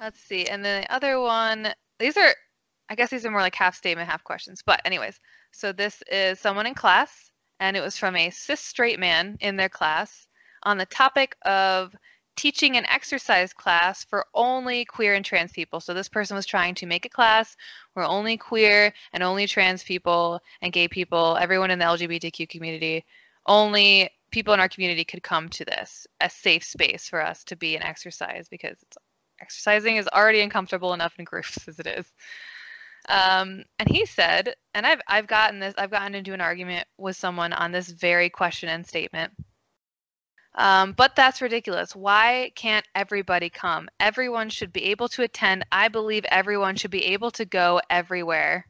Let's see. And then the other one, these are, I guess these are more like half statement, half questions. But, anyways, so this is someone in class, and it was from a cis straight man in their class on the topic of teaching an exercise class for only queer and trans people. So this person was trying to make a class where only queer and only trans people and gay people, everyone in the LGBTQ community, only people in our community could come to this, a safe space for us to be an exercise because exercising is already uncomfortable enough in groups as it is. Um, and he said, and I've I've gotten this, I've gotten into an argument with someone on this very question and statement. Um, but that's ridiculous. Why can't everybody come? Everyone should be able to attend. I believe everyone should be able to go everywhere.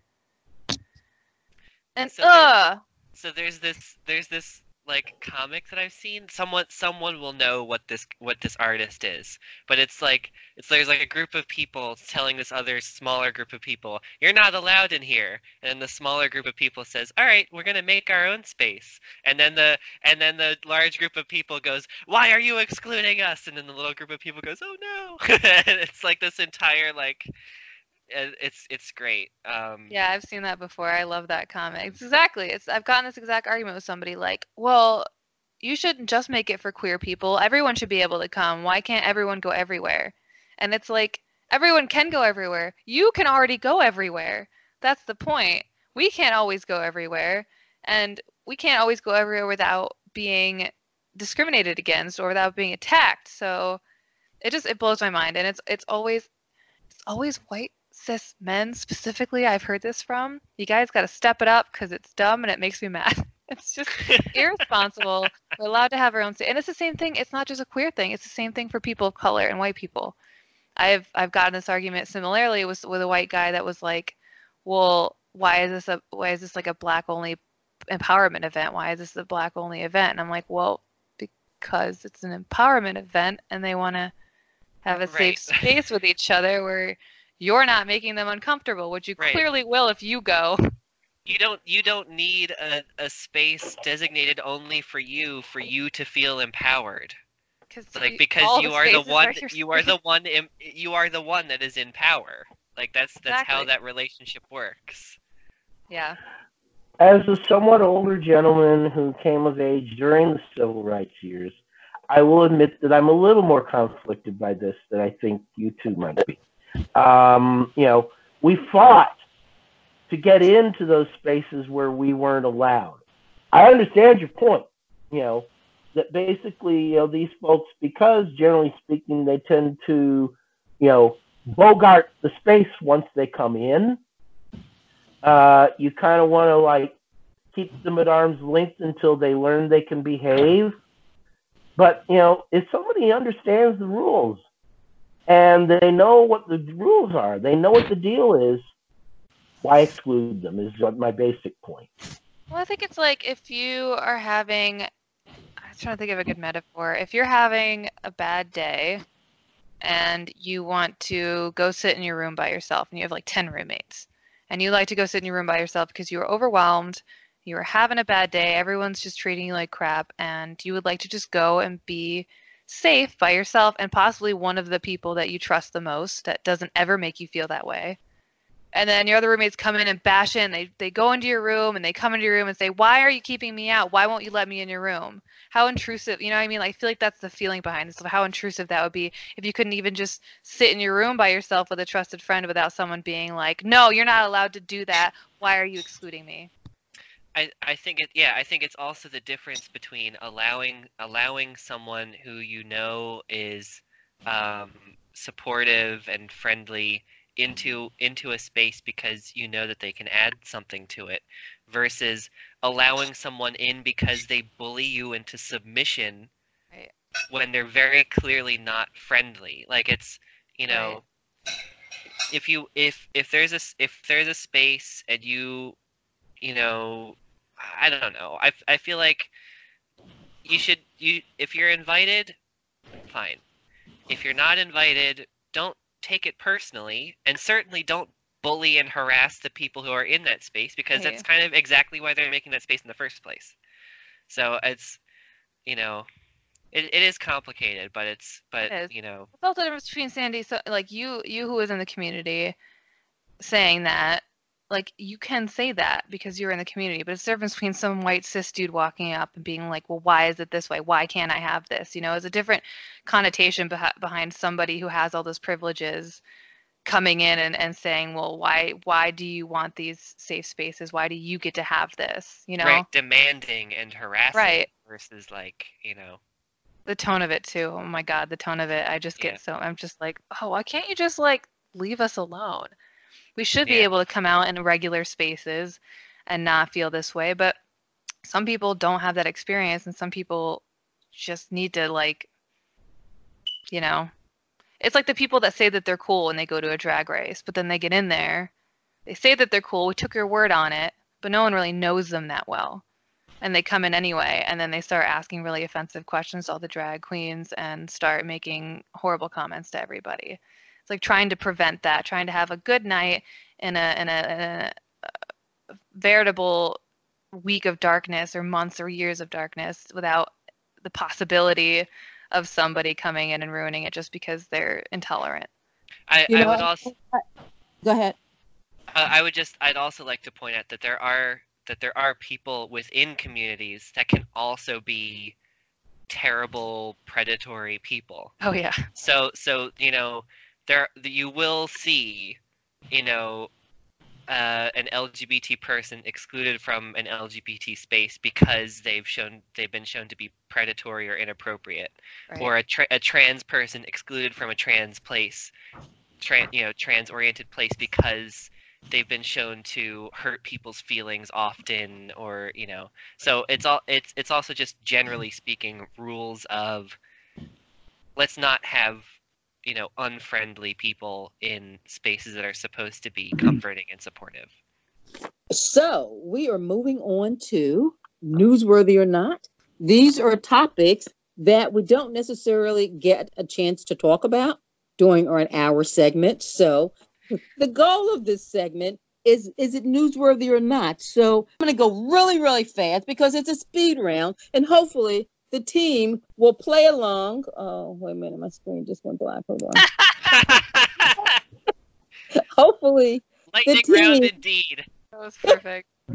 And So there- So there's this there's this like comic that I've seen. Someone someone will know what this what this artist is. But it's like it's there's like a group of people telling this other smaller group of people, "You're not allowed in here." And the smaller group of people says, "All right, we're to make our own space." And then the and then the large group of people goes, "Why are you excluding us?" And then the little group of people goes, "Oh no." and it's like this entire like it's it's great. Um Yeah, I've seen that before. I love that comic. It's exactly. It's I've gotten this exact argument with somebody like, "Well, you shouldn't just make it for queer people. Everyone should be able to come. Why can't everyone go everywhere?" And it's like everyone can go everywhere. You can already go everywhere. That's the point. We can't always go everywhere, and we can't always go everywhere without being discriminated against or without being attacked. So it just it blows my mind and it's it's always it's always white cis men specifically I've heard this from. You guys got to step it up because it's dumb and it makes me mad. It's just irresponsible. We're allowed to have our own say, and it's the same thing. It's not just a queer thing. It's the same thing for people of color and white people. I've I've gotten this argument similarly with with a white guy that was like, "Well, why is this a why is this like a black only empowerment event? Why is this a black only event?" And I'm like, "Well, because it's an empowerment event and they want to have a safe Right. space with each other where you're not making them uncomfortable, which you Right. clearly will if you go. You don't you don't need a, a space designated only for you for you to feel empowered. Cause like you- because all you are the one your you are the one im- you are the one that is in power. Like that's that's how that relationship works. Yeah. As a somewhat older gentleman who came of age during the civil rights years, I will admit that I'm a little more conflicted by this than I think you two might be. Um, you know, we fought to get into those spaces where we weren't allowed. I understand your point, you know, that basically, you know, these folks, because generally speaking, they tend to, you know, bogart the space once they come in uh, you kind of want to like keep them at arm's length until they learn they can behave. But you know, if somebody understands the rules and they know what the rules are, they know what the deal is. Why exclude them? Is what my basic point. Well, I think it's like if you are having, I was trying to think of a good metaphor. If you're having a bad day and you want to go sit in your room by yourself and you have like 10 roommates and you like to go sit in your room by yourself because you are overwhelmed, you are having a bad day, everyone's just treating you like crap, and you would like to just go and be safe by yourself and possibly one of the people that you trust the most that doesn't ever make you feel that way. and then your other roommates come in and bash in. They they go into your room and they come into your room and say, "Why are you keeping me out? Why won't you let me in your room?" How intrusive, you know what I mean? Like, I feel like that's the feeling behind this of how intrusive that would be if you couldn't even just sit in your room by yourself with a trusted friend without someone being like, "No, you're not allowed to do that. Why are you excluding me?" I, I think it yeah I think it's also the difference between allowing allowing someone who you know is um, supportive and friendly into into a space because you know that they can add something to it versus allowing someone in because they bully you into submission Right. when they're very clearly not friendly like it's you know if you if if there's a if there's a space and you you know i don't know. I, I feel like you should you if you're invited fine. If you're not invited don't take it personally and certainly don't bully and harass the people who are in that space because that's kind of exactly why they're making that space in the first place. So it's you know it, it is complicated but it's but is. you know. It's also the difference between Sandy, so like you, you who is in the community, saying that, like you can say that because you're in the community, but it's difference between some white cis dude walking up and being like, "Well, why is it this way? Why can't I have this?" You know, it's a different connotation beh- behind somebody who has all those privileges coming in and, and saying, "Well, why why do you want these safe spaces? Why do you get to have this?" You know, right demanding and harassing Right. versus like you know the tone of it too. Oh my god, the tone of it. I just get Yeah. so I'm just like, oh, why can't you just like leave us alone? We should be able to come out in regular spaces and not feel this way, but some people don't have that experience and some people just need to like you know. It's like the people that say that they're cool when they go to a drag race, but then they get in there. They say that they're cool. We took your word on it, but no one really knows them that well and they come in anyway and then they start asking really offensive questions to all the drag queens and start making horrible comments to everybody it's like trying to prevent that trying to have a good night in a in a, in a uh, veritable week of darkness or months or years of darkness without the possibility of somebody coming in and ruining it just because they're intolerant i, You I would I- also Go ahead. Uh, I would just I'd also like to point out that there are that there are people within communities that can also be terrible predatory people. oh yeah So so you know there you will see you know uh, an LGBT person excluded from an LGBT space because they've shown they've been shown to be predatory or inappropriate. Right. Or a, tra- a trans person excluded from a trans place, tran you know, trans-oriented place because they've been shown to hurt people's feelings often, or you know, so it's all it's it's also just generally speaking rules of let's not have you know unfriendly people in spaces that are supposed to be mm-hmm. comforting and supportive. So we are moving on to newsworthy or not. These are topics that we don't necessarily get a chance to talk about during our hour segment. So the goal of this segment is is it newsworthy or not? So I'm going to go really really fast because it's a speed round and hopefully the team will play along. Oh, wait a minute, my screen just went black. Hold on. hopefully Lightning team- round indeed. that was perfect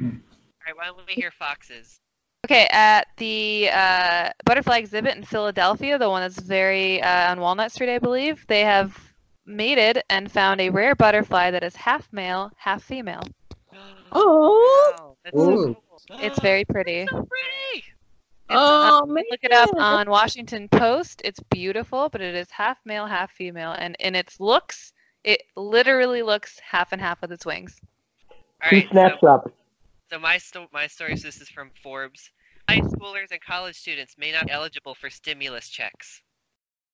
All right, why don't we hear foxes? Okay, at the uh, butterfly exhibit in Philadelphia, the one that's very uh, on Walnut Street, I believe, they have mated and found a rare butterfly that is half male, half female. Oh. Wow, that's so cool. It's very pretty. so pretty. Oh man. Look it up on Washington Post. It's beautiful, but it is half male, half female, and in its looks, it literally looks half and half with its wings. All Two right, snaps so, up. so my sto- my story. So this is from Forbes. High schoolers and college students may not be eligible for stimulus checks.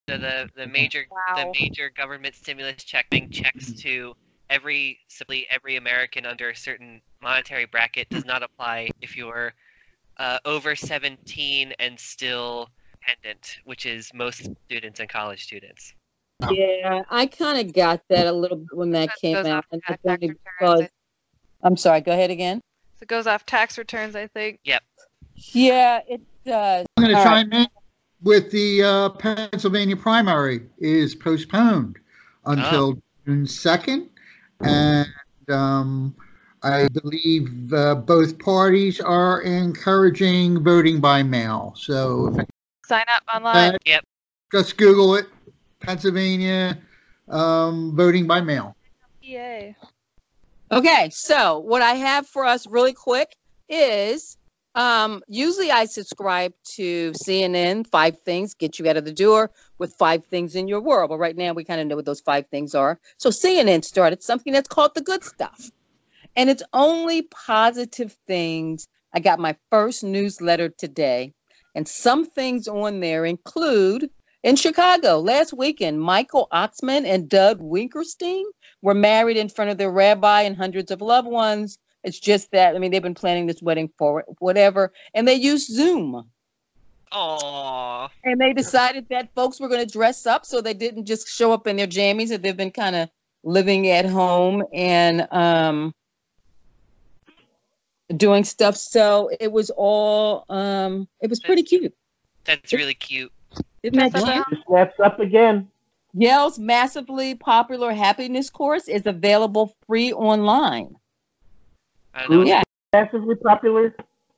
So the the mm-hmm. major the major government stimulus check being checks mm-hmm. to every simply every American under a certain monetary bracket does not apply if you're uh, over 17 and still dependent, which is most students and college students. Yeah, I kind of got that a little bit when that That came out. and tax it's because I- I'm sorry. Go ahead again. So it goes off tax returns, I think. Yep. Yeah, it does. I'm going to All right. chime in with the uh, Pennsylvania primary is postponed until June 2nd. And um, I believe uh, both parties are encouraging voting by mail. So Sign up online. Uh, just Google it, Pennsylvania um, voting by mail. Yay. Okay, so what I have for us really quick is um, usually I subscribe to CNN, five things get you out of the door with five things in your world. But right now we kind of know what those five things are. So CNN started something that's called the good stuff. And it's only positive things. I got my first newsletter today, and some things on there include in Chicago last weekend, Michael Oxman and Doug Winkerstein were married in front of their rabbi and hundreds of loved ones. It's just that, I mean, they've been planning this wedding for whatever, and they used Zoom. Aww. And they decided that folks were going to dress up so they didn't just show up in their jammies, that they've been kind of living at home and um, doing stuff. So it was all, um, it was pretty cute. That's really cute. Isn't that That's? It snaps up again. Yale's massively popular happiness course is available free online. I know. Yeah, Massively popular.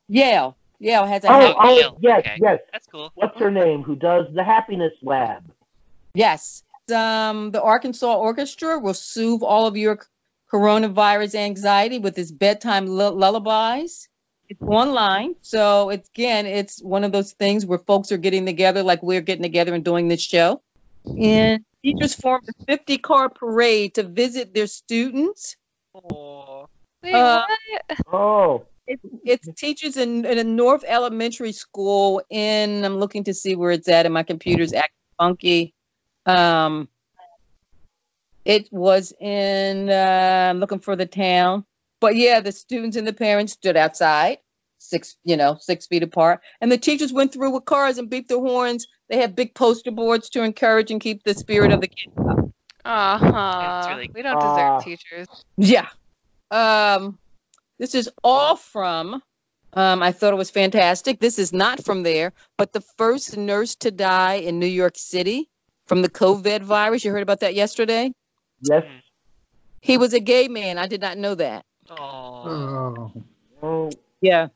Yale. Yale has a Oh, hap- oh, Yale. yes, Okay. yes. That's cool. What's her name? Who does the Happiness Lab? yes. Um, the Arkansas Orchestra will soothe all of your coronavirus anxiety with its bedtime lu- lullabies. It's online, so it's again, it's one of those things where folks are getting together, like we're getting together and doing this show. And teachers formed a 50 car parade to visit their students. Aw. Wait, Uh, what? Oh, It's teachers in, in a North Elementary School in, I'm looking to see where it's at, and my computer's acting funky. Um, it was in, uh, I'm looking for the town. But yeah, the students and the parents stood outside, six, you know, six feet apart. And the teachers went through with cars and beat their horns. They have big poster boards to encourage and keep the spirit of the kids up. Aw, really- we don't Aw. deserve teachers. Yeah. Um, this is all from. Um, I thought it was fantastic. This is not from there, but the first nurse to die in New York City from the COVID virus. You heard about that yesterday? Yes. He was a gay man. I did not know that. Oh. Oh, Yeah.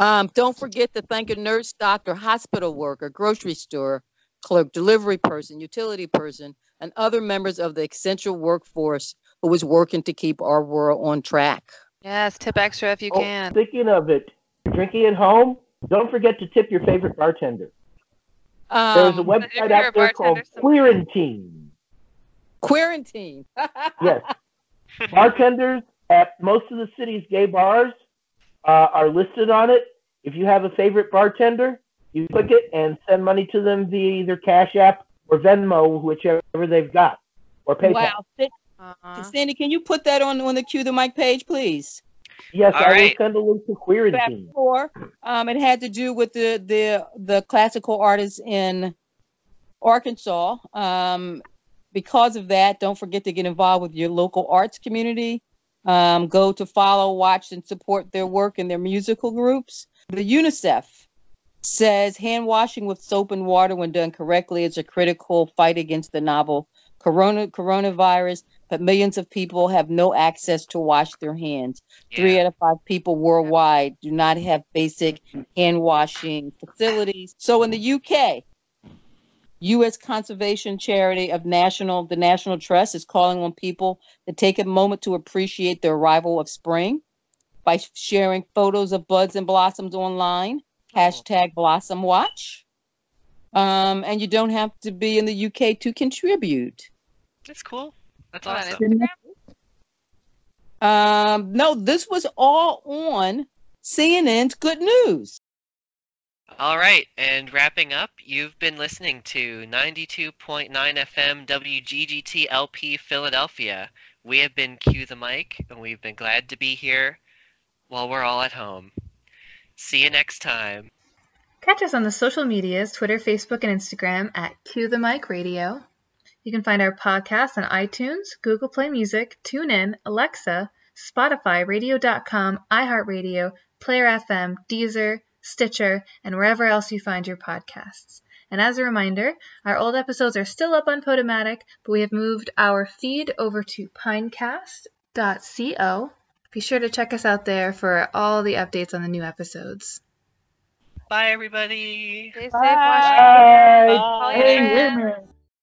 Um, don't forget to thank a nurse, doctor, hospital worker, grocery store clerk, delivery person, utility person, and other members of the essential workforce who was working to keep our world on track. Yes, tip extra if you oh, can. Speaking of it, drinking at home. Don't forget to tip your favorite bartender. There's a Um, website out there called bartender, Quarantine. Quarantine. Yes. Bartenders at most of the city's gay bars uh, are listed on it. If you have a favorite bartender, you click it and send money to them via either Cash App or Venmo, whichever they've got, or PayPal. Wow. Uh-huh. Sandy, can you put that on on the cue the mic page, please? Yes, All I will right. send a link to Quarantine. Before, um, it had to do with the the the classical artists in Arkansas. Um, because of that, don't forget to get involved with your local arts community. Um, go to follow, watch, and support their work and their musical groups. The UNICEF says hand washing with soap and water, when done correctly, is a critical fight against the novel corona coronavirus. But millions of people have no access to wash their hands. Three out of five people worldwide do not have basic hand washing facilities. So in the UK, U.S. Conservation Charity of National, the National Trust is calling on people to take a moment to appreciate the arrival of spring by sharing photos of buds and blossoms online. Hashtag Blossom Watch. Um, and you don't have to be in the UK to contribute. That's cool. That's On awesome. Um, no, this was all on CNN's Good News. All right, and wrapping up, you've been listening to 92.9 FM WGGT LP Philadelphia. We have been Cue the Mic, and we've been glad to be here while we're all at home. See you next time. Catch us on the social medias Twitter, Facebook, and Instagram at Cue the Mic Radio. You can find our podcast on iTunes, Google Play Music, TuneIn, Alexa, Spotify, Radio.com, iHeartRadio, Player FM, Deezer, Stitcher, and wherever else you find your podcasts. And as a reminder, our old episodes are still up on Podomatic, but we have moved our feed over to Pinecast www.co. Be sure to check us out there for all the updates on the new episodes. Bye, everybody. Stay safe, Bye. wash your